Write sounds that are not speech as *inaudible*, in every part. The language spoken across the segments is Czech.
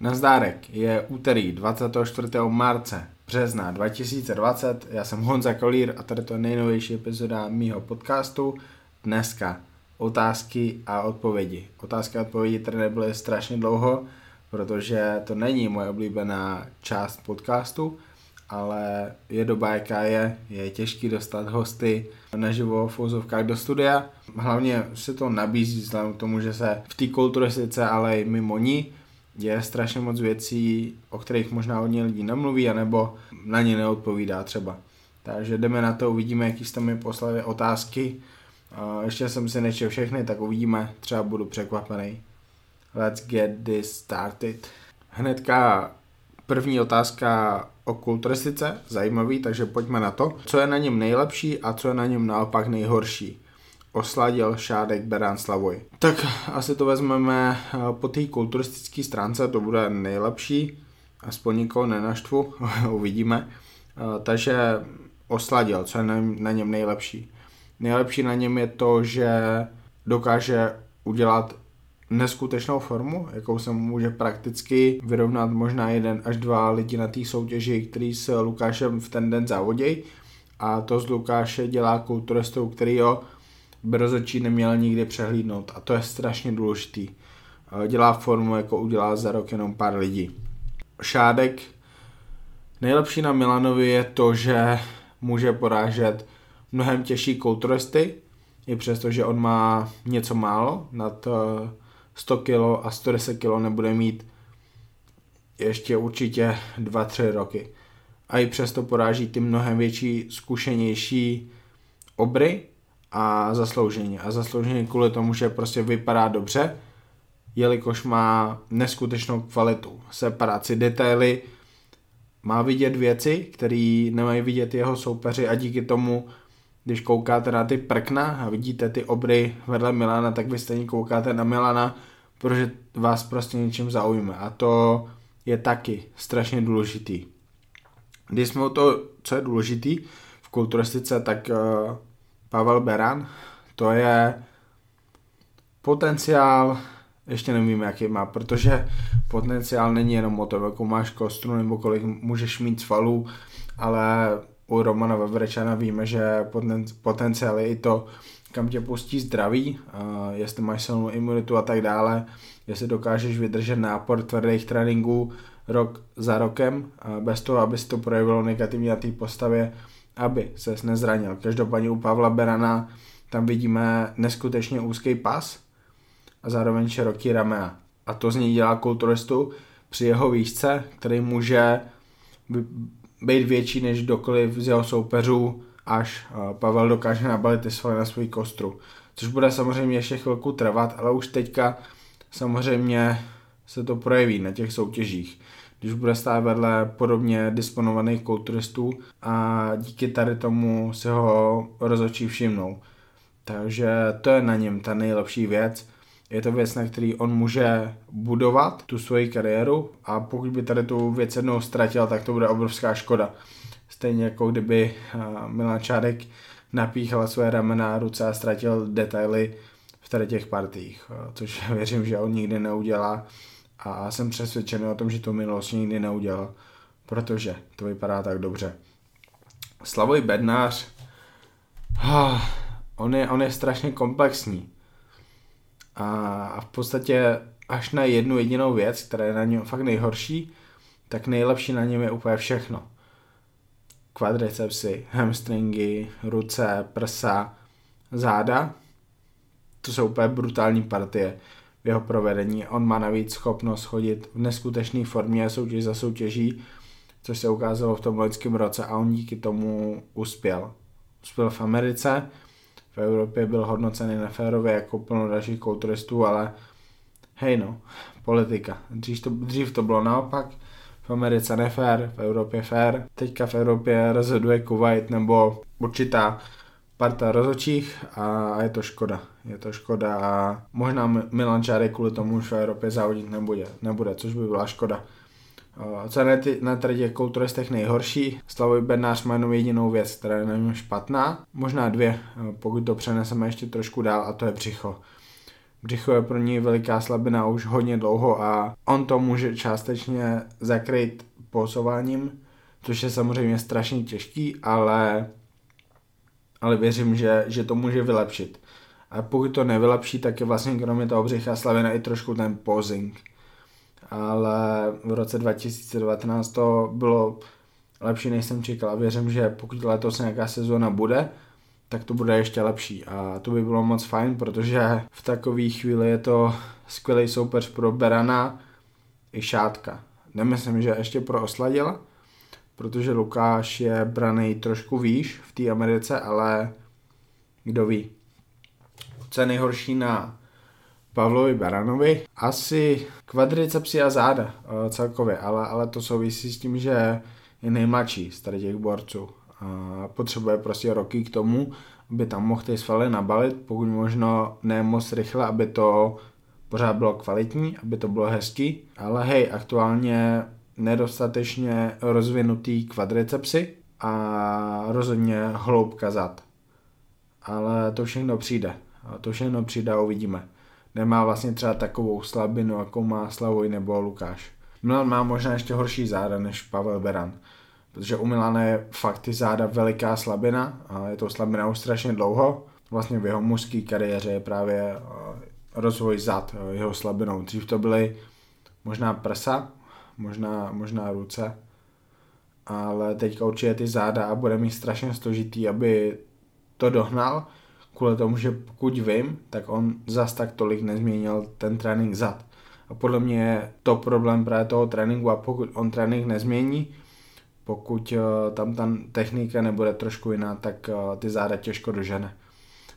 Nazdárek, je úterý 24. marce března 2020, já jsem Honza Kolír a tady to je nejnovější epizoda mýho podcastu. Dneska otázky a odpovědi. Otázky a odpovědi tady nebyly strašně dlouho, protože to není moje oblíbená část podcastu, ale je doba, jaká je, je těžký dostat hosty naživo v úzovkách do studia. Hlavně se to nabízí vzhledem k tomu, že se v té kulturistice, ale i mimo ní je strašně moc věcí, o kterých možná hodně lidí nemluví, anebo na ně neodpovídá třeba. Takže jdeme na to, uvidíme, jaký jste mi poslali otázky. Ještě jsem si nečel všechny, tak uvidíme, třeba budu překvapený. Let's get this started. Hnedka první otázka o kulturistice, zajímavý, takže pojďme na to. Co je na něm nejlepší a co je na něm naopak nejhorší? Osladil Šádek Berán Slavoj. Tak asi to vezmeme eh, po té kulturistické stránce, to bude nejlepší, aspoň nikoho nenaštvu, *laughs* uvidíme. Eh, takže osladil, co je na něm nejlepší. Nejlepší na něm je to, že dokáže udělat neskutečnou formu, jakou se může prakticky vyrovnat možná jeden až dva lidi na té soutěži, který s Lukášem v ten den závodějí. A to z Lukáše dělá kulturistou, který ho by rozhodčí neměl nikdy přehlídnout a to je strašně důležitý. Dělá formu, jako udělá za rok jenom pár lidí. Šádek, nejlepší na Milanovi je to, že může porážet mnohem těžší kulturisty, i přesto, že on má něco málo, nad 100 kg a 110 kg nebude mít ještě určitě 2-3 roky. A i přesto poráží ty mnohem větší, zkušenější obry, a zaslouženě. A zaslouženě kvůli tomu, že prostě vypadá dobře, jelikož má neskutečnou kvalitu, separaci, detaily, má vidět věci, které nemají vidět jeho soupeři a díky tomu, když koukáte na ty prkna a vidíte ty obry vedle Milana, tak vy stejně koukáte na Milana, protože vás prostě něčím zaujme a to je taky strašně důležitý. Když jsme o to, co je důležitý v kulturistice, tak uh, Pavel Beran, to je potenciál, ještě nevím, jaký má, protože potenciál není jenom o tom, jakou máš kostru nebo kolik můžeš mít svalů, ale u Romana Vevrečana víme, že potenciál je i to, kam tě pustí zdraví, jestli máš silnou imunitu a tak dále, jestli dokážeš vydržet nápor tvrdých tréninků rok za rokem, bez toho, aby se to projevilo negativně na té postavě, aby ses nezranil. Každopádně u Pavla Berana tam vidíme neskutečně úzký pas a zároveň široký ramena. A to z něj dělá kulturistu při jeho výšce, který může být větší než dokoliv z jeho soupeřů, až Pavel dokáže nabalit ty svaly na svůj kostru. Což bude samozřejmě ještě chvilku trvat, ale už teďka samozřejmě se to projeví na těch soutěžích když bude stát vedle podobně disponovaných kulturistů a díky tady tomu si ho rozhodčí všimnou. Takže to je na něm ta nejlepší věc. Je to věc, na který on může budovat tu svoji kariéru a pokud by tady tu věc jednou ztratil, tak to bude obrovská škoda. Stejně jako kdyby eh, Milan Čárek napíchal své ramena ruce a ztratil detaily v tady těch partích, eh, což *laughs* věřím, že on nikdy neudělá a jsem přesvědčený o tom, že to minulost nikdy neudělal, protože to vypadá tak dobře. Slavoj Bednář, on, je, on je strašně komplexní a v podstatě až na jednu jedinou věc, která je na něm fakt nejhorší, tak nejlepší na něm je úplně všechno. Kvadricepsy, hamstringy, ruce, prsa, záda, to jsou úplně brutální partie v jeho provedení. On má navíc schopnost chodit v neskutečné formě soutěž za soutěží, což se ukázalo v tom loňském roce a on díky tomu uspěl. Uspěl v Americe, v Evropě byl hodnocený neférově jako plno dalších kulturistů, ale hej no, politika. Dřív to, dřív to bylo naopak, v Americe nefér, v Evropě fér. Teďka v Evropě rozhoduje Kuwait nebo určitá parta rozočích a je to škoda. Je to škoda a možná Milan Čárek kvůli tomu už v Evropě závodit nebude, nebude což by byla škoda. Co je na těch kulturistech nejhorší? Slavoj Bednář má jenom jedinou věc, která je na něm špatná. Možná dvě, pokud to přeneseme ještě trošku dál, a to je břicho. Břicho je pro něj veliká slabina už hodně dlouho a on to může částečně zakryt posováním, což je samozřejmě strašně těžký, ale, ale věřím, že, že to může vylepšit. A pokud to nevylepší, tak je vlastně kromě toho břicha slabina i trošku ten posing. Ale v roce 2019 to bylo lepší, než jsem čekal. A věřím, že pokud letos nějaká sezóna bude, tak to bude ještě lepší. A to by bylo moc fajn, protože v takové chvíli je to skvělý soupeř pro Berana i Šátka. Nemyslím, že ještě pro Osladila, protože Lukáš je braný trošku výš v té Americe, ale kdo ví. Co je nejhorší na Pavlovi Baranovi? Asi kvadricepsy a záda eh, celkově, ale, ale to souvisí s tím, že je nejmladší z tady těch borců. A potřebuje prostě roky k tomu, aby tam mohl ty svaly nabalit, pokud možno ne moc rychle, aby to pořád bylo kvalitní, aby to bylo hezký, ale hej, aktuálně nedostatečně rozvinutý kvadricepsy a rozhodně hloubka zad. Ale to všechno přijde. To všechno přijde a uvidíme. Nemá vlastně třeba takovou slabinu, jako má Slavoj nebo Lukáš. Milan má možná ještě horší záda než Pavel Beran. Protože u Milana je fakt ty záda veliká slabina a je to slabina už strašně dlouho. Vlastně v jeho mužské kariéře je právě eh, rozvoj zad eh, jeho slabinou. Dřív to byly možná prsa, možná, možná ruce, ale teďka určitě ty záda a bude mít strašně složitý, aby to dohnal, kvůli tomu, že pokud vím, tak on zas tak tolik nezměnil ten trénink zad. A podle mě je to problém právě toho tréninku a pokud on trénink nezmění, pokud uh, tam ta technika nebude trošku jiná, tak uh, ty záda těžko dožene.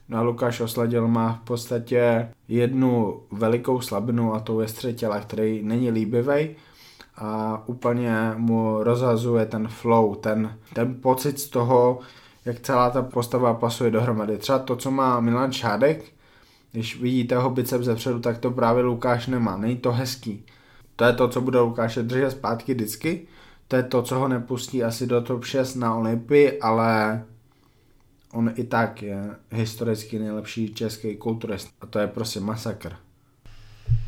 No a Lukáš Osladil má v podstatě jednu velikou slabinu a to je střed těla, který není líbivý a úplně mu rozhazuje ten flow, ten, ten pocit z toho, jak celá ta postava pasuje dohromady. Třeba to, co má Milan Šádek, když vidíte ho biceps zepředu, tak to právě Lukáš nemá. Není to hezký. To je to, co bude Lukáše držet zpátky vždycky. To je to, co ho nepustí asi do top 6 na Olympii, ale on i tak je historicky nejlepší český kulturist. A to je prostě masakr.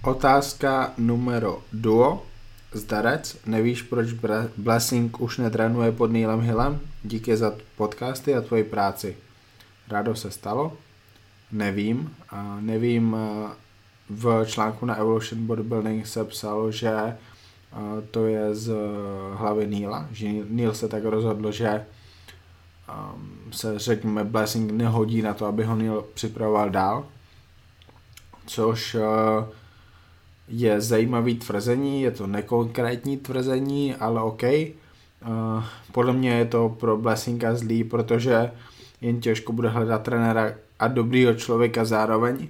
Otázka numero duo. Zdarec, nevíš, proč Blessing už netrénuje pod Neilem Hillem? Díky za podcasty a tvoji práci. Rádo se stalo? Nevím. A nevím, v článku na Evolution Bodybuilding se psalo, že to je z hlavy Neila, že Neil se tak rozhodl, že se řekněme Blessing nehodí na to, aby ho Neil připravoval dál, což je zajímavý tvrzení, je to nekonkrétní tvrzení, ale OK. Uh, podle mě je to pro Blessinga zlý, protože jen těžko bude hledat trenéra a dobrýho člověka zároveň,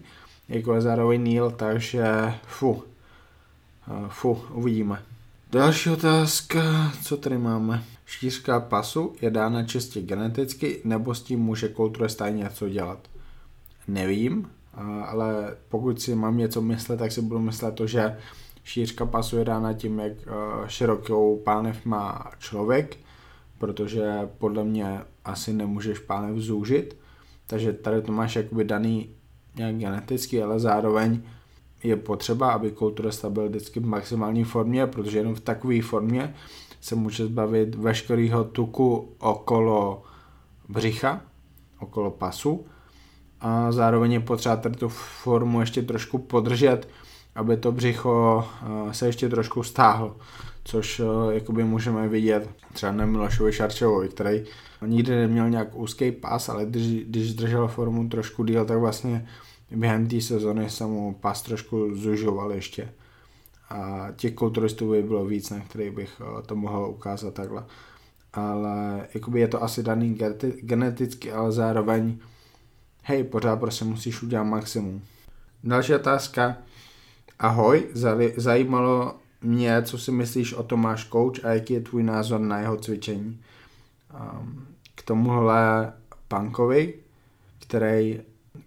jako je zároveň Neil, takže fu, uh, fu, uvidíme. Další otázka, co tady máme? Štířka pasu je dána čistě geneticky, nebo s tím může kulturista něco dělat? Nevím, ale pokud si mám něco myslet, tak si budu myslet to, že šířka pasu je dána tím, jak širokou pánev má člověk, protože podle mě asi nemůžeš pánev zúžit, takže tady to máš jakoby daný nějak geneticky, ale zároveň je potřeba, aby kulturista byl vždycky v maximální formě, protože jenom v takové formě se může zbavit veškerého tuku okolo břicha, okolo pasu a zároveň je potřeba tady tu formu ještě trošku podržet, aby to břicho eh, se ještě trošku stáhlo, což eh, jakoby můžeme vidět třeba na Milošovi Šarčevovi, který nikdy neměl nějak úzký pas, ale když, když držel formu trošku díl, tak vlastně během té sezony se mu pas trošku zužoval ještě. A těch kulturistů by bylo víc, na kterých bych eh, to mohl ukázat takhle. Ale jakoby je to asi daný geneticky, ale zároveň hej, pořád prostě musíš udělat maximum. Další otázka. Ahoj, zajímalo mě, co si myslíš o Tomáš Coach a jaký je tvůj názor na jeho cvičení. Um, k tomuhle punkovi, který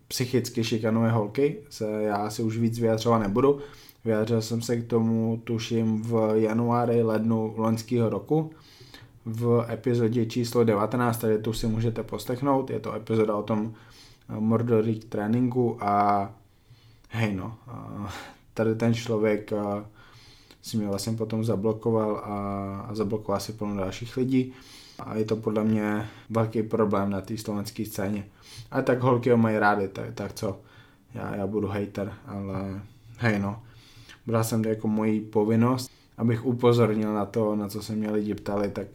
psychicky šikanuje holky, se já si už víc vyjadřovat nebudu. Vyjadřil jsem se k tomu, tuším, v januári, lednu loňského roku v epizodě číslo 19, tady tu si můžete poslechnout, je to epizoda o tom, Mordory tréninku a hej no, tady ten člověk si mě vlastně potom zablokoval a, a zablokoval si plno dalších lidí a je to podle mě velký problém na té slovenské scéně. A tak holky ho mají rády, tak, tak co, já, já budu hater, ale hej no, bral jsem to jako moji povinnost, abych upozornil na to, na co se mě lidi ptali, tak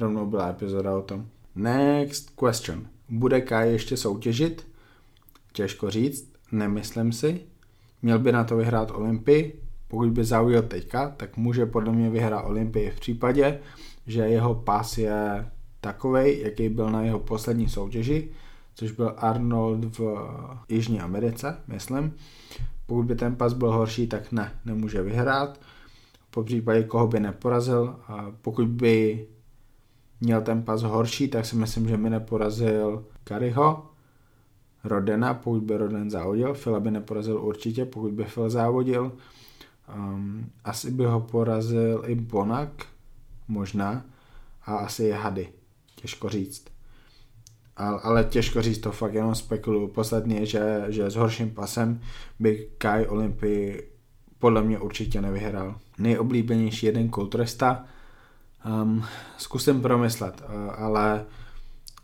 rovnou byla epizoda o tom. Next question. Bude Kai ještě soutěžit? Těžko říct, nemyslím si. Měl by na to vyhrát Olympii, pokud by zaujel teďka, tak může podle mě vyhrát Olympii v případě, že jeho pas je takový, jaký byl na jeho poslední soutěži, což byl Arnold v Jižní Americe, myslím. Pokud by ten pas byl horší, tak ne, nemůže vyhrát. Po případě, koho by neporazil, pokud by měl ten pas horší, tak si myslím, že mi neporazil Kariho, Rodena, pokud by Roden závodil, Fila by neporazil určitě, pokud by Phil závodil. Um, asi by ho porazil i Bonak, možná, a asi je Hady. Těžko říct. Ale, ale těžko říct, to fakt jenom spekuluju. Poslední je, že, že s horším pasem by Kai Olympii podle mě určitě nevyhrál. Nejoblíbenější jeden kulturista, um, zkusím promyslet, uh, ale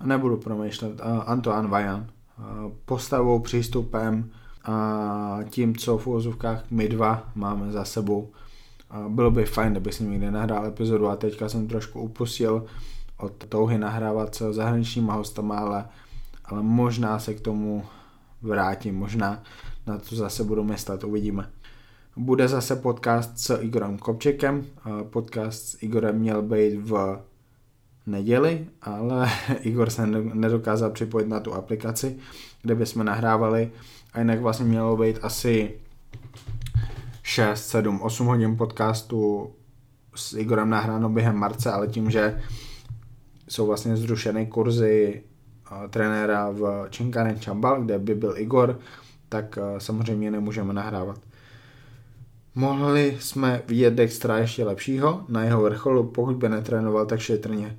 nebudu promýšlet. Uh, Antoine Vajan. Uh, postavou, přístupem, a tím, co v úvozovkách my dva máme za sebou. A bylo by fajn, kdyby jsem někde nahrál epizodu a teďka jsem trošku upustil od touhy nahrávat se zahraničníma hostama, ale, ale možná se k tomu vrátím, možná na to zase budu myslet, uvidíme. Bude zase podcast s Igorem Kopčekem. Podcast s Igorem měl být v neděli, ale *laughs* Igor se nedokázal připojit na tu aplikaci, kde bychom nahrávali a jinak vlastně mělo být asi 6, 7, 8 hodin podcastu s Igorem nahráno během marce, ale tím, že jsou vlastně zrušeny kurzy uh, trenéra v Činkanen Čambal, kde by byl Igor, tak uh, samozřejmě nemůžeme nahrávat. Mohli jsme vidět Dextra ještě lepšího na jeho vrcholu, pokud by netrénoval tak šetrně.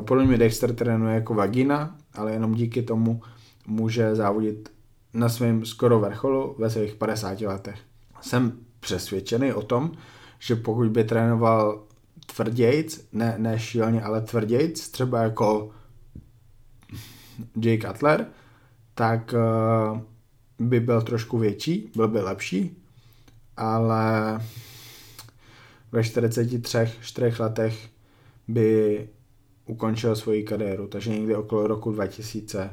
Podle mě Dexter trénuje jako vagina, ale jenom díky tomu může závodit na svém skoro vrcholu ve svých 50 letech. Jsem přesvědčený o tom, že pokud by trénoval tvrdějc, ne, ne šíleně, ale tvrdějc, třeba jako Jake Cutler, tak uh, by byl trošku větší, byl by lepší, ale ve 43 4 letech by ukončil svoji kariéru, takže někdy okolo roku 2000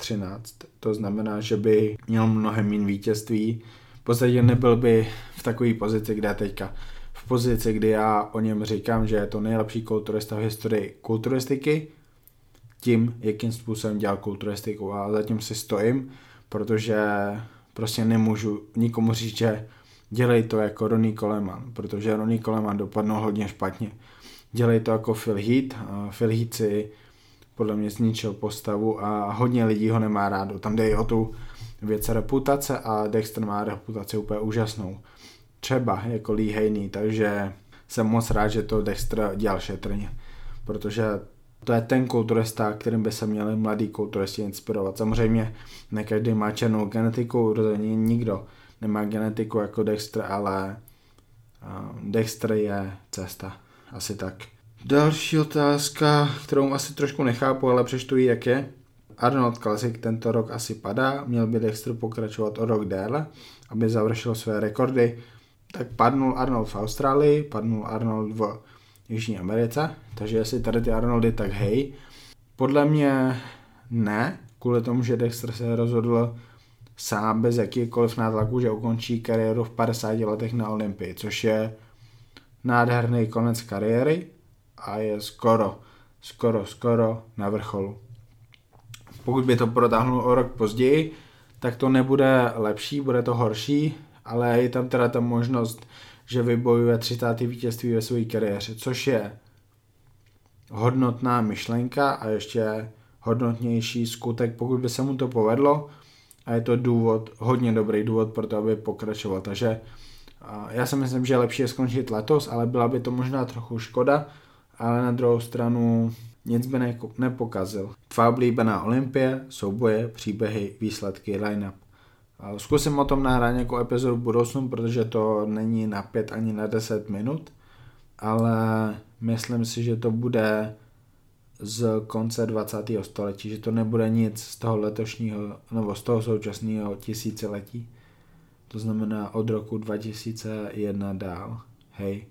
13. To znamená, že by měl mnohem méně vítězství. V podstatě nebyl by v takové pozici, kde je teďka. V pozici, kdy já o něm říkám, že je to nejlepší kulturista v historii kulturistiky, tím, jakým způsobem dělal kulturistiku. A zatím si stojím, protože prostě nemůžu nikomu říct, že dělej to jako Ronnie Coleman, protože Ronnie Coleman dopadnul hodně špatně. Dělej to jako Phil Heath. Phil Heath si podle mě zničil postavu a hodně lidí ho nemá rádo. Tam jde i o tu věc reputace a Dexter má reputaci úplně úžasnou. Třeba jako Lee Haney, takže jsem moc rád, že to Dexter dělal šetrně, protože to je ten kulturista, kterým by se měli mladí kulturisti inspirovat. Samozřejmě ne každý má černou genetiku, rozhodně nikdo nemá genetiku jako Dexter, ale Dexter je cesta. Asi tak. Další otázka, kterou asi trošku nechápu, ale přečtu ji, jak je. Arnold Classic tento rok asi padá, měl by Dexter pokračovat o rok déle, aby završil své rekordy. Tak padnul Arnold v Austrálii, padnul Arnold v Jižní Americe, takže jestli tady ty Arnoldy, tak hej. Podle mě ne, kvůli tomu, že Dexter se rozhodl sám bez jakýkoliv nátlaku, že ukončí kariéru v 50 letech na Olympii, což je nádherný konec kariéry, a je skoro, skoro, skoro na vrcholu. Pokud by to protáhnul o rok později, tak to nebude lepší, bude to horší, ale je tam teda ta možnost, že vybojuje 30. vítězství ve své kariéře, což je hodnotná myšlenka a ještě hodnotnější skutek, pokud by se mu to povedlo a je to důvod, hodně dobrý důvod pro to, aby pokračoval. Takže já si myslím, že je lepší je skončit letos, ale byla by to možná trochu škoda, ale na druhou stranu nic by ne- nepokazil. Tvá oblíbená olympie, souboje, příběhy, výsledky, line-up. Zkusím o tom nahrát nějakou epizodu v budoucnu, protože to není na 5 ani na 10 minut, ale myslím si, že to bude z konce 20. století, že to nebude nic z toho letošního nebo z toho současného tisíciletí. To znamená od roku 2001 dál. Hej.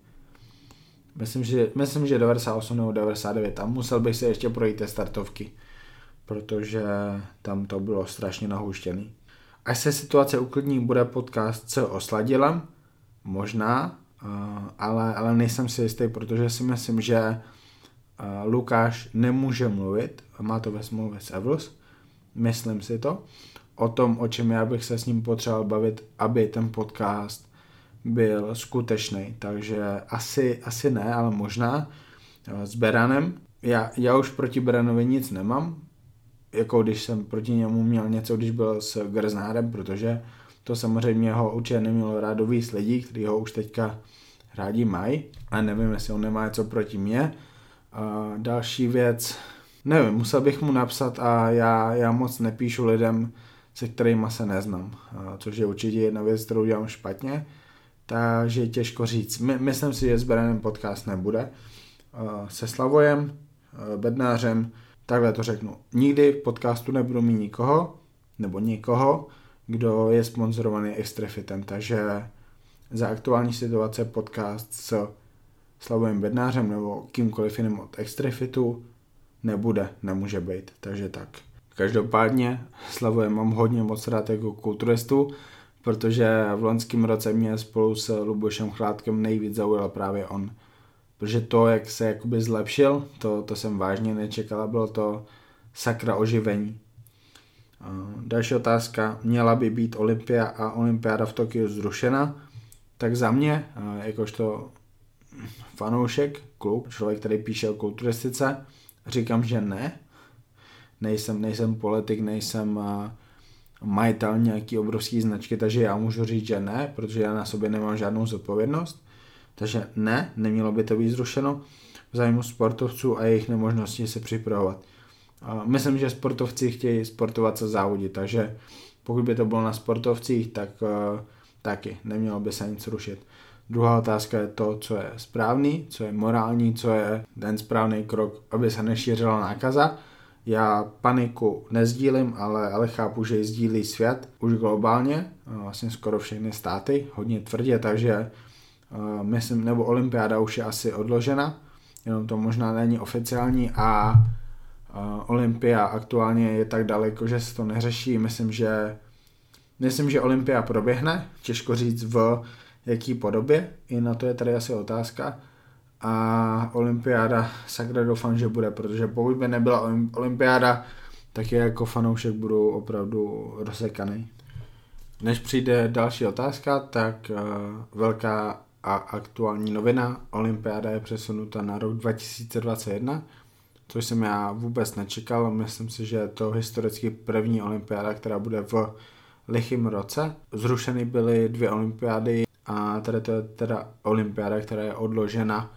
Myslím, že, myslím, že 98 nebo 99. A musel bych se ještě projít té startovky, protože tam to bylo strašně nahuštěný. Až se situace uklidní, bude podcast se osladila, možná, ale, ale nejsem si jistý, protože si myslím, že Lukáš nemůže mluvit, má to ve smlouvě s Evels, myslím si to, o tom, o čem já bych se s ním potřeboval bavit, aby ten podcast byl skutečný. Takže asi, asi ne, ale možná s Beranem. Já, já už proti Beranovi nic nemám, jako když jsem proti němu měl něco, když byl s Grznárem, protože to samozřejmě ho určitě nemělo rádo víc lidí, kteří ho už teďka rádi mají, a nevím, jestli on nemá něco proti mně. A další věc, nevím, musel bych mu napsat a já, já moc nepíšu lidem, se kterými se neznám, a což je určitě jedna věc, kterou dělám špatně, takže těžko říct. My, myslím si, že s Berenem podcast nebude. Se Slavojem, Bednářem, takhle to řeknu. Nikdy v podcastu nebudu mít nikoho, nebo nikoho, kdo je sponzorovaný Extrafitem, takže za aktuální situace podcast s Slavovým Bednářem nebo kýmkoliv jiným od Extrafitu nebude, nemůže být, takže tak. Každopádně Slavoje mám hodně moc rád jako kulturistu, protože v loňském roce mě spolu s Lubošem Chládkem nejvíc zaujal právě on. Protože to, jak se jakoby zlepšil, to, to jsem vážně nečekala, bylo to sakra oživení. Další otázka, měla by být Olympia a olympiáda v Tokiu zrušena? Tak za mě, jakožto fanoušek, klub, člověk, který píše o kulturistice, říkám, že ne. Nejsem, nejsem politik, nejsem majitel nějaký obrovský značky, takže já můžu říct, že ne, protože já na sobě nemám žádnou zodpovědnost. Takže ne, nemělo by to být zrušeno v zájmu sportovců a jejich nemožnosti se připravovat. Myslím, že sportovci chtějí sportovat se závodit, takže pokud by to bylo na sportovcích, tak uh, taky nemělo by se nic rušit. Druhá otázka je to, co je správný, co je morální, co je ten správný krok, aby se nešířila nákaza. Já paniku nezdílím, ale, ale chápu, že ji sdílí svět už globálně, vlastně skoro všechny státy, hodně tvrdě, takže myslím, nebo olympiáda už je asi odložena, jenom to možná není oficiální a Olympia aktuálně je tak daleko, že se to neřeší. Myslím, že myslím, že Olympia proběhne, těžko říct v jaký podobě, i na to je tady asi otázka. A olympiáda, sakra doufám, že bude, protože pokud by nebyla olympiáda, tak je jako fanoušek budu opravdu rozsekaný. Než přijde další otázka, tak uh, velká a aktuální novina, olympiáda je přesunuta na rok 2021, což jsem já vůbec nečekal. Myslím si, že je to historicky první olympiáda, která bude v lichým roce. Zrušeny byly dvě olympiády a tady to je teda olympiáda, která je odložena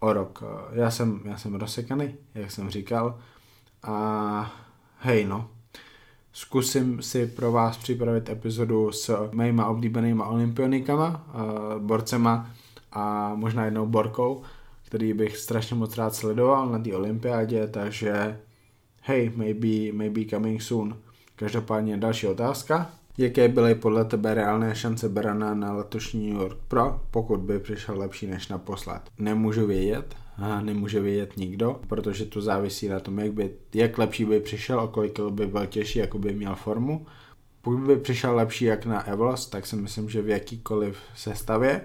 o rok. Já jsem, já jsem rozsekaný, jak jsem říkal. A hej no, zkusím si pro vás připravit epizodu s mýma oblíbenýma olympionikama, borcema a možná jednou borkou, který bych strašně moc rád sledoval na té olympiádě, takže hej, maybe, maybe coming soon. Každopádně další otázka. Jaké byly podle tebe reálné šance Berana na letošní New York Pro, pokud by přišel lepší než naposled? Nemůžu vědět, a nemůže vědět nikdo, protože to závisí na tom, jak, by, jak lepší by přišel, o kolik by byl těžší, jako by měl formu. Pokud by přišel lepší jak na Evlos, tak si myslím, že v jakýkoliv sestavě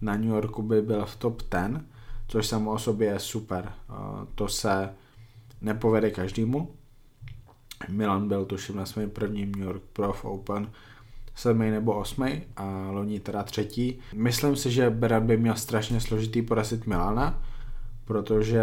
na New Yorku by byl v top 10, což samo o sobě je super. To se nepovede každému, Milan byl tuším na svém prvním New York Prof Open sedmý nebo osmý a loni teda třetí. Myslím si, že Berat by měl strašně složitý porazit Milana, protože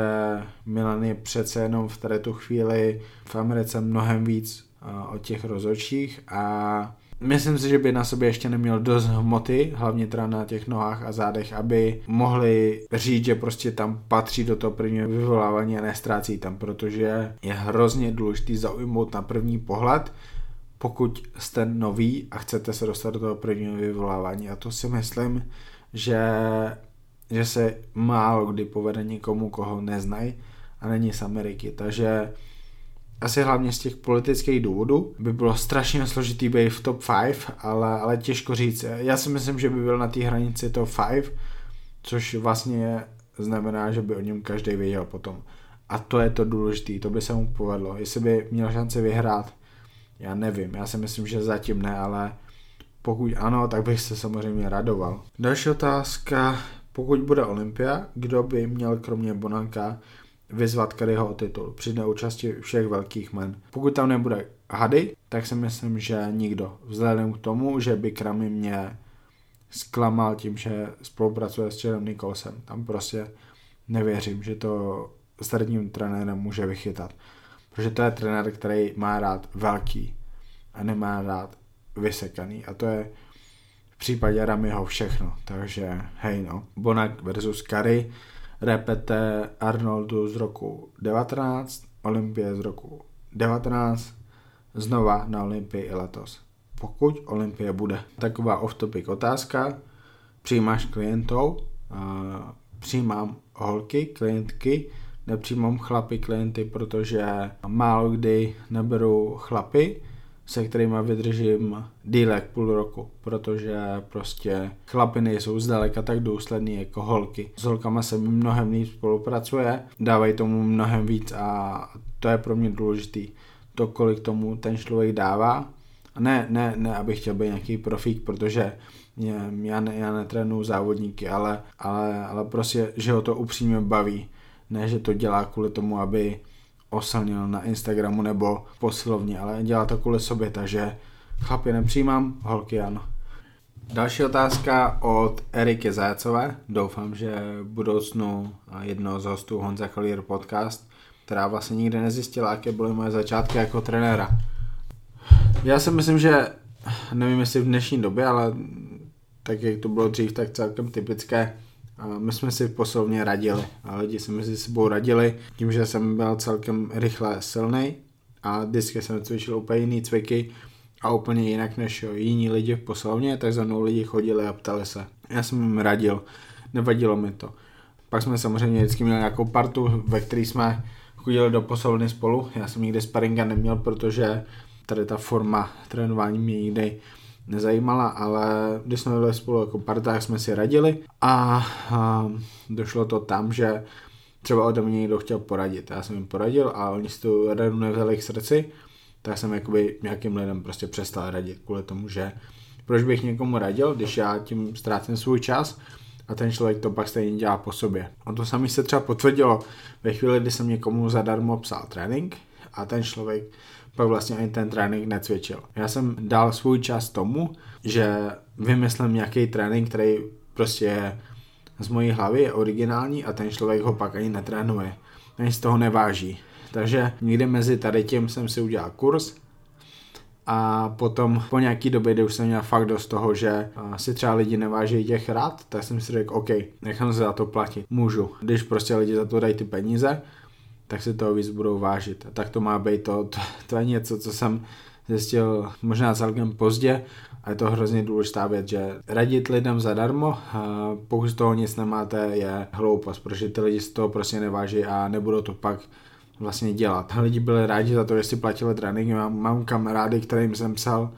Milan je přece jenom v této chvíli v Americe mnohem víc o těch rozhodčích a Myslím si, že by na sobě ještě neměl dost hmoty, hlavně teda na těch nohách a zádech, aby mohli říct, že prostě tam patří do toho prvního vyvolávání a nestrácí tam, protože je hrozně důležitý zaujmout na první pohled, pokud jste nový a chcete se dostat do toho prvního vyvolávání. A to si myslím, že, že se málo kdy povede někomu, koho neznají a není z Ameriky. Takže asi hlavně z těch politických důvodů by bylo strašně složitý být v top 5, ale, ale těžko říct. Já si myslím, že by byl na té hranici top 5, což vlastně znamená, že by o něm každý věděl potom. A to je to důležité, to by se mu povedlo. Jestli by měl šanci vyhrát, já nevím, já si myslím, že zatím ne, ale pokud ano, tak bych se samozřejmě radoval. Další otázka, pokud bude Olympia, kdo by měl kromě Bonanka vyzvat Karyho o titul při neúčasti všech velkých men. Pokud tam nebude Hady, tak si myslím, že nikdo. Vzhledem k tomu, že by Kramy mě zklamal tím, že spolupracuje s Čerem Nikolsem. Tam prostě nevěřím, že to starým trenérem může vychytat. Protože to je trenér, který má rád velký a nemá rád vysekaný. A to je v případě Ramiho všechno. Takže hej no. Bonak versus Kary repete Arnoldu z roku 19, Olympie z roku 19, znova na Olympii i letos. Pokud Olympie bude. Taková off-topic otázka. Přijímáš klientou? Přijímám holky, klientky, nepřijímám chlapy, klienty, protože málo kdy neberu chlapy, se kterými vydržím díl jak půl roku, protože prostě chlapy nejsou zdaleka tak důsledný jako holky. S holkama se mi mnohem líp spolupracuje, dávají tomu mnohem víc a to je pro mě důležitý. To, kolik tomu ten člověk dává. A ne, ne, ne, abych chtěl být nějaký profík, protože já, ne, já netrénuju závodníky, ale, ale, ale prostě, že ho to upřímně baví. Ne, že to dělá kvůli tomu, aby oslnil na Instagramu nebo posilovně, ale dělá to kvůli sobě, takže chlapy nepřijímám, holky ano. Další otázka od Eriky Zajacové. Doufám, že v budoucnu jedno z hostů Honza Kalír podcast, která vlastně nikdy nezjistila, jaké byly moje začátky jako trenéra. Já si myslím, že nevím jestli v dnešní době, ale tak jak to bylo dřív, tak celkem typické my jsme si poslovně radili a lidi se mezi sebou radili tím, že jsem byl celkem rychle silný a vždycky jsem cvičil úplně jiný cviky a úplně jinak než jiní lidi v poslovně, tak za mnou lidi chodili a ptali se. Já jsem jim radil, nevadilo mi to. Pak jsme samozřejmě vždycky měli nějakou partu, ve které jsme chodili do poslovny spolu. Já jsem nikdy sparinga neměl, protože tady ta forma trénování mě nikdy nezajímala, ale když jsme byli spolu jako parta, jsme si radili a, a došlo to tam, že třeba ode mě někdo chtěl poradit. Já jsem jim poradil a oni si tu radu nevzali k srdci, tak jsem jakoby nějakým lidem prostě přestal radit kvůli tomu, že proč bych někomu radil, když já tím ztrácím svůj čas a ten člověk to pak stejně dělá po sobě. A to samé se třeba potvrdilo ve chvíli, kdy jsem někomu zadarmo psal trénink a ten člověk pak vlastně ani ten trénink necvičil. Já jsem dal svůj čas tomu, že vymyslím nějaký trénink, který prostě je z mojí hlavy, je originální a ten člověk ho pak ani netrénuje. Ani z toho neváží. Takže někde mezi tady tím jsem si udělal kurz a potom po nějaký době, kdy už jsem měl fakt dost toho, že si třeba lidi neváží těch rád, tak jsem si řekl, OK, nechám se za to platit, můžu. Když prostě lidi za to dají ty peníze, tak si toho víc budou vážit. A tak to má být, to, to, to je něco, co jsem zjistil možná celkem pozdě a je to hrozně důležitá věc, že radit lidem zadarmo, pokud z toho nic nemáte, je hloupost, protože ty lidi z toho prostě neváží a nebudou to pak vlastně dělat. Lidi byli rádi za to, že si platili trénink. Mám, mám kamarády, kterým jsem psal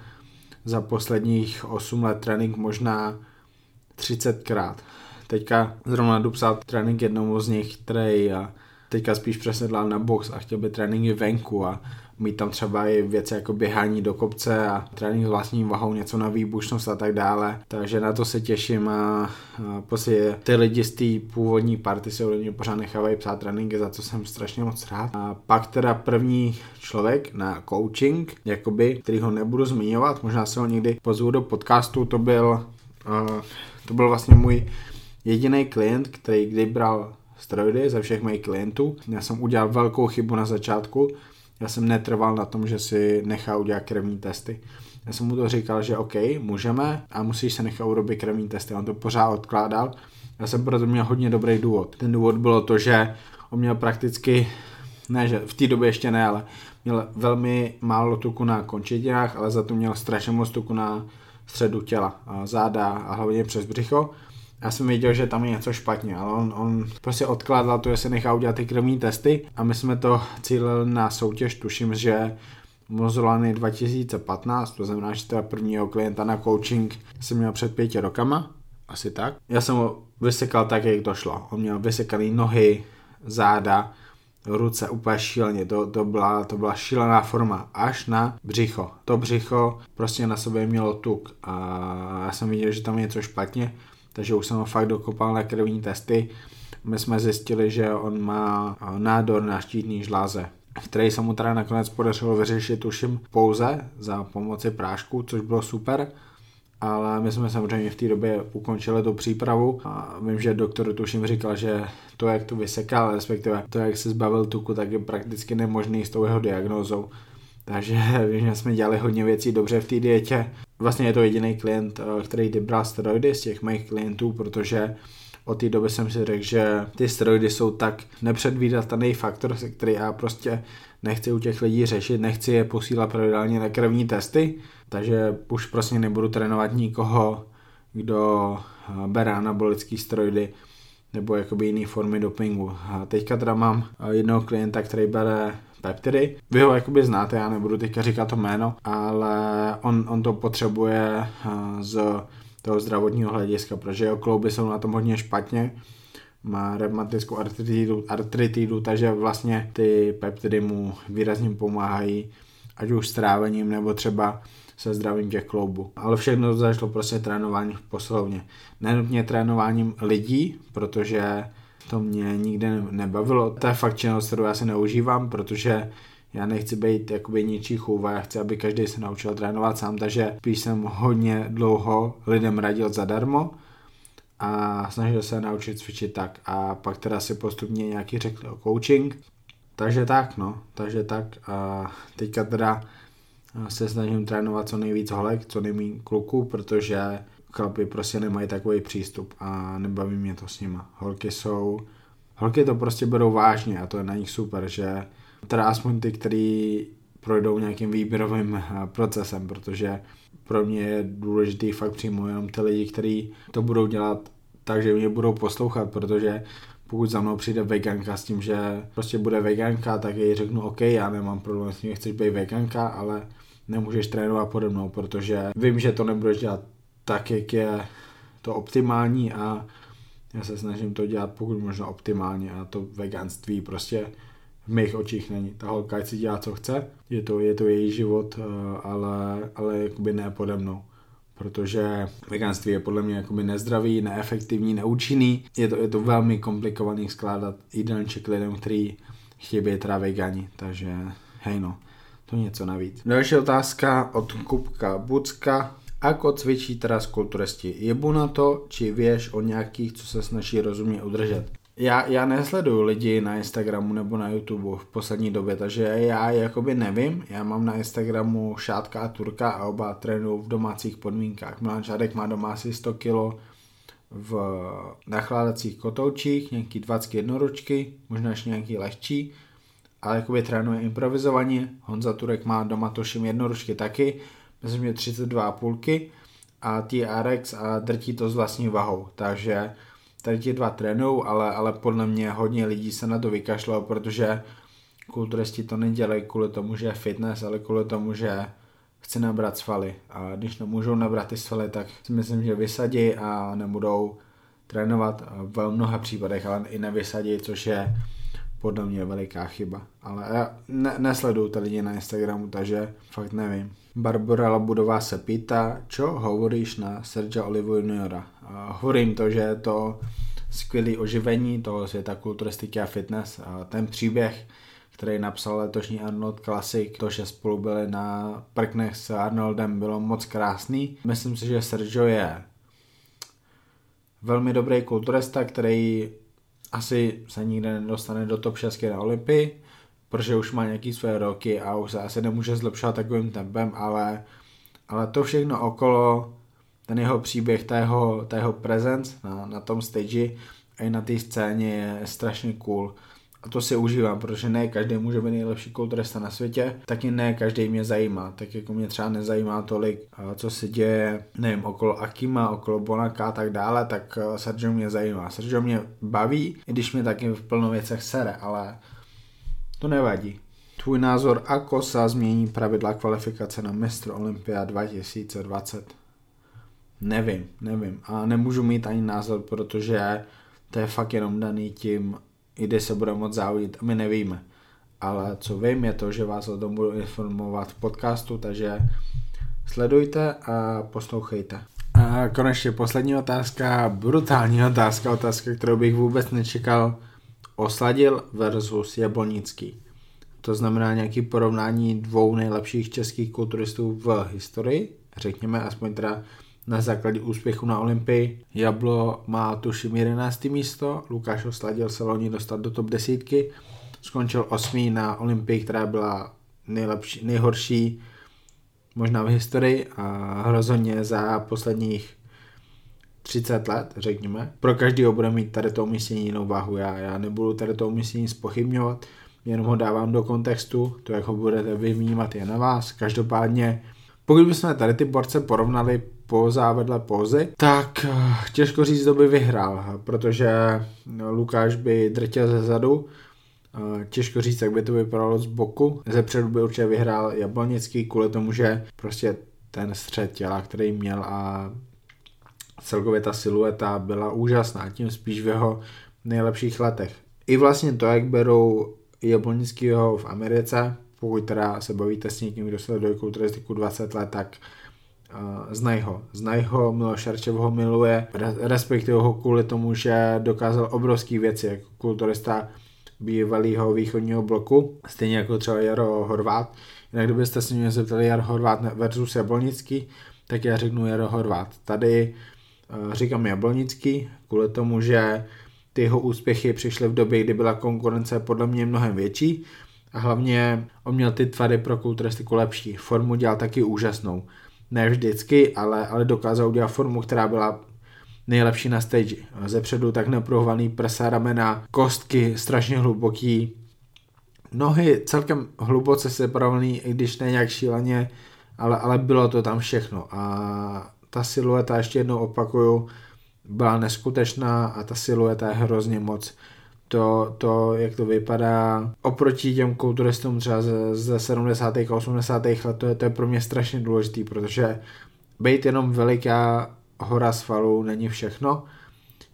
za posledních 8 let trénink možná 30krát. Teďka zrovna jdu psát trénink jednomu z nich, který teďka spíš přesedlal na box a chtěl by tréninky venku a mít tam třeba i věci jako běhání do kopce a trénink s vlastní vahou, něco na výbušnost a tak dále. Takže na to se těším a, a prostě ty lidi z té původní party se ode mě pořád nechávají psát tréninky, za co jsem strašně moc rád. A pak teda první člověk na coaching, jakoby, který ho nebudu zmiňovat, možná se ho někdy pozvu do podcastu, to byl, uh, to byl vlastně můj jediný klient, který kdy bral steroidy ze všech mých klientů. Já jsem udělal velkou chybu na začátku, já jsem netrval na tom, že si nechá udělat krevní testy. Já jsem mu to říkal, že OK, můžeme a musíš se nechat urobit krevní testy. On to pořád odkládal. Já jsem proto měl hodně dobrý důvod. Ten důvod bylo to, že on měl prakticky, ne, že v té době ještě ne, ale měl velmi málo tuku na končetinách, ale za to měl strašně moc tuku na středu těla, záda a hlavně přes břicho. Já jsem věděl, že tam je něco špatně, ale on, on prostě odkládal to, jestli nechá udělat ty krevní testy a my jsme to cílili na soutěž, tuším, že Mozolany 2015, to znamená, že teda prvního klienta na coaching jsem měl před pěti rokama, asi tak. Já jsem ho vysekal tak, jak to šlo. On měl vysekaný nohy, záda, ruce úplně šíleně, to, to, byla, to byla šílená forma, až na břicho. To břicho prostě na sobě mělo tuk a já jsem viděl, že tam je něco špatně, takže už jsem ho fakt dokopal na krevní testy. My jsme zjistili, že on má nádor na štítný žláze, který se mu teda nakonec podařilo vyřešit tuším pouze za pomoci prášku, což bylo super ale my jsme samozřejmě v té době ukončili tu přípravu a vím, že doktor tuším říkal, že to, jak to vysekal, respektive to, jak se zbavil tuku, tak je prakticky nemožný s tou jeho diagnózou. Takže *laughs* vím, že jsme dělali hodně věcí dobře v té dietě. Vlastně je to jediný klient, eh, který vybral steroidy z těch mých klientů, protože od té doby jsem si řekl, že ty steroidy jsou tak nepředvídatelný faktor, se který já prostě nechci u těch lidí řešit, nechci je posílat pravidelně na krevní testy, takže už prostě nebudu trénovat nikoho, kdo eh, bere anabolický steroidy nebo jakoby jiný formy dopingu. A teďka teda mám eh, jednoho klienta, který bere peptidy. Vy ho jakoby znáte, já nebudu teďka říkat to jméno, ale on, on to potřebuje eh, z toho zdravotního hlediska, protože jeho klouby jsou na tom hodně špatně, má reumatickou artritidu, artritidu, takže vlastně ty peptidy mu výrazně pomáhají, ať už strávením nebo třeba se zdravím těch kloubů. Ale všechno to zašlo prostě trénováním v posilovně. Nenutně trénováním lidí, protože to mě nikdy nebavilo. To je fakt činnost, kterou já si neužívám, protože já nechci být jakoby ničí chůva, já chci, aby každý se naučil trénovat sám, takže spíš jsem hodně dlouho lidem radil zadarmo a snažil se naučit cvičit tak. A pak teda si postupně nějaký řekli o coaching, takže tak no, takže tak. A teďka teda se snažím trénovat co nejvíc holek, co nejméně kluků, protože chlapy prostě nemají takový přístup a nebaví mě to s nima. Holky jsou, holky to prostě berou vážně a to je na nich super, že teda aspoň ty, který projdou nějakým výběrovým eh, procesem, protože pro mě je důležitý fakt přímo jenom ty lidi, kteří to budou dělat tak, že mě budou poslouchat, protože pokud za mnou přijde veganka s tím, že prostě bude veganka, tak jej řeknu OK, já nemám problém s tím, chceš být veganka, ale nemůžeš trénovat pode mnou, protože vím, že to nebudeš dělat tak, jak je to optimální a já se snažím to dělat pokud možno optimálně a to veganství prostě v mých očích není. Ta holka si dělá, co chce, je to, je to její život, eh, ale, ale jakoby ne pode mnou protože veganství je podle mě jakoby nezdravý, neefektivní, neúčinný. Je to, je to velmi komplikovaný skládat jídelníček lidem, chtějí být teda vegani, takže hej no, to něco navíc. Další otázka od Kupka Bucka. Ako cvičí teraz kulturisti? Jebu na to, či věš o nějakých, co se snaží rozumně udržet? Já, já nesleduju lidi na Instagramu nebo na YouTube v poslední době, takže já jakoby nevím. Já mám na Instagramu Šátka a Turka a oba trénují v domácích podmínkách. Milan Šádek má doma asi 100 kg v nachládacích kotoučích, nějaký 20 jednoručky, možná ještě nějaký lehčí, ale jakoby trénuje improvizovaně. Honza Turek má doma toším jednoručky taky, myslím, že 32 půlky a TRX a drtí to s vlastní vahou, takže tady ti dva trénují, ale, ale podle mě hodně lidí se na to vykašlo, protože kulturisti to nedělají kvůli tomu, že je fitness, ale kvůli tomu, že chce nabrat svaly. A když nemůžou nabrat ty svaly, tak si myslím, že vysadí a nebudou trénovat v mnoha případech, ale i nevysadí, což je podle mě veliká chyba. Ale já ne, nesleduju ty lidi na Instagramu, takže fakt nevím. Barbara Labudová se pýta, čo hovoríš na Sergio Olivu juniora. Hovorím to, že je to skvělé oživení toho světa kulturistiky a fitness. A ten příběh, který napsal letošní Arnold Classic, to, že spolu byli na prknech s Arnoldem, bylo moc krásný. Myslím si, že Sergio je velmi dobrý kulturista, který asi se nikdy nedostane do top 6 na Olympii, protože už má nějaký své roky a už se asi nemůže zlepšovat takovým tempem, ale, ale to všechno okolo, ten jeho příběh, ta jeho, ta jeho presence na, na tom stage a i na té scéně je strašně cool. A to si užívám, protože ne každý může být nejlepší kulturista na světě, taky ne každý mě zajímá, tak jako mě třeba nezajímá tolik, co se děje, nevím, okolo Akima, okolo Bonaka a tak dále, tak Sergio mě zajímá. Sergio mě baví, i když mě taky v plno věcech sere, ale to nevadí. Tvůj názor, ako sa změní pravidla kvalifikace na mistr Olympia 2020? Nevím, nevím. A nemůžu mít ani názor, protože to je fakt jenom daný tím, kde se bude moc závodit my nevíme. Ale co vím je to, že vás o tom budu informovat v podcastu, takže sledujte a poslouchejte. A konečně poslední otázka, brutální otázka, otázka, kterou bych vůbec nečekal. Osladil versus Jablonický. To znamená nějaké porovnání dvou nejlepších českých kulturistů v historii, řekněme aspoň teda na základě úspěchu na Olympii. Jablo má tuším 11. místo, Lukáš Osladil se loni dostat do top desítky, skončil 8. na Olympii, která byla nejlepší, nejhorší možná v historii a rozhodně za posledních 30 let, řekněme. Pro každého bude mít tady to umístění jinou váhu. Já, já nebudu tady to umístění spochybňovat, jenom ho dávám do kontextu, to jak ho budete vy vnímat je na vás. Každopádně, pokud bychom tady ty borce porovnali póza vedle pózy, tak eh, těžko říct, kdo by vyhrál, protože no, Lukáš by drtil ze zadu, eh, těžko říct, jak by to vypadalo z boku. Ze předu by určitě vyhrál Jablonický kvůli tomu, že prostě ten střed těla, který měl a celkově ta silueta byla úžasná, tím spíš v jeho nejlepších letech. I vlastně to, jak berou Jablonického v Americe, pokud teda se bavíte s někým, kdo sleduje kulturistiku 20 let, tak znají ho. Znají ho, Miloš Arčev ho miluje, respektive ho kvůli tomu, že dokázal obrovské věci jako kulturista bývalého východního bloku, stejně jako třeba Jaro Horvát. Jinak kdybyste se mě zeptali Jaro Horvát versus Jablonický, tak já řeknu Jaro Horvát. Tady uh, říkám Jablonický, kvůli tomu, že ty jeho úspěchy přišly v době, kdy byla konkurence podle mě mnohem větší a hlavně on měl ty tvary pro kulturistiku lepší. Formu dělal taky úžasnou. Ne vždycky, ale, ale dokázal udělat formu, která byla nejlepší na stage. Ze předu tak neprohovaný prsa, ramena, kostky strašně hluboký, nohy celkem hluboce separovaný, i když ne nějak šíleně, ale, ale bylo to tam všechno. A ta silueta, ještě jednou opakuju, byla neskutečná a ta silueta je hrozně moc. To, to, jak to vypadá oproti těm kulturistům třeba ze, ze 70. a 80. let, to je, to je pro mě strašně důležitý, protože být jenom veliká hora svalů není všechno,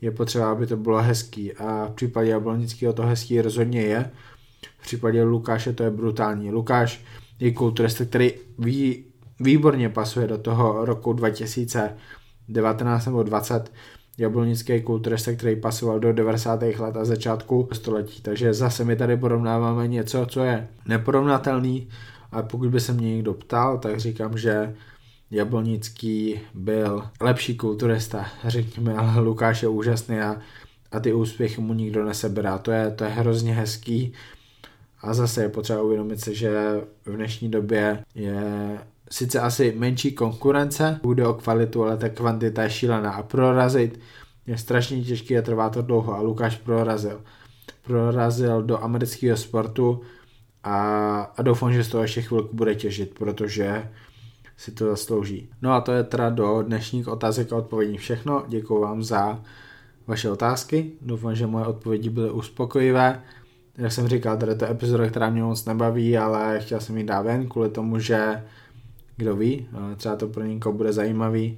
je potřeba, aby to bylo hezký a v případě Jablonického to hezký rozhodně je, v případě Lukáše to je brutální. Lukáš je kulturista, který ví, výborně pasuje do toho roku 2019 nebo 20, jablonický kulturista, který pasoval do 90. let a začátku století. Takže zase my tady porovnáváme něco, co je neporovnatelný, a pokud by se mě někdo ptal, tak říkám, že Jablonický byl lepší kulturista, řekněme, ale Lukáš je úžasný a, a ty úspěchy mu nikdo neseberá. To je, to je hrozně hezký a zase je potřeba uvědomit si, že v dnešní době je sice asi menší konkurence, bude o kvalitu, ale ta kvantita je šílená a prorazit je strašně těžké a trvá to dlouho a Lukáš prorazil. Prorazil do amerického sportu a, a doufám, že z toho ještě chvilku bude těžit, protože si to zaslouží. No a to je teda do dnešních otázek a odpovědí všechno. Děkuji vám za vaše otázky. Doufám, že moje odpovědi byly uspokojivé. Jak jsem říkal, tady to epizoda, která mě moc nebaví, ale chtěl jsem ji dát ven kvůli tomu, že kdo ví, třeba to pro někoho bude zajímavý.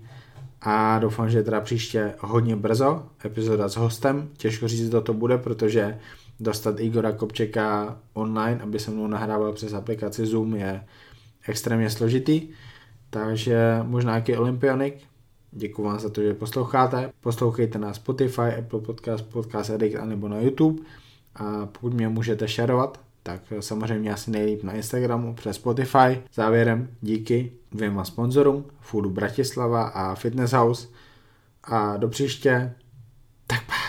A doufám, že teda příště hodně brzo, epizoda s hostem, těžko říct, kdo to bude, protože dostat Igora Kopčeka online, aby se mnou nahrával přes aplikaci Zoom je extrémně složitý, takže možná nějaký olympionik, Děkuji vám za to, že posloucháte. Poslouchejte na Spotify, Apple Podcast, Podcast Addict anebo na YouTube. A pokud mě můžete šerovat, tak samozřejmě asi nejlíp na Instagramu přes Spotify. Závěrem díky dvěma sponzorům, Foodu Bratislava a Fitness House. A do příště, tak pa.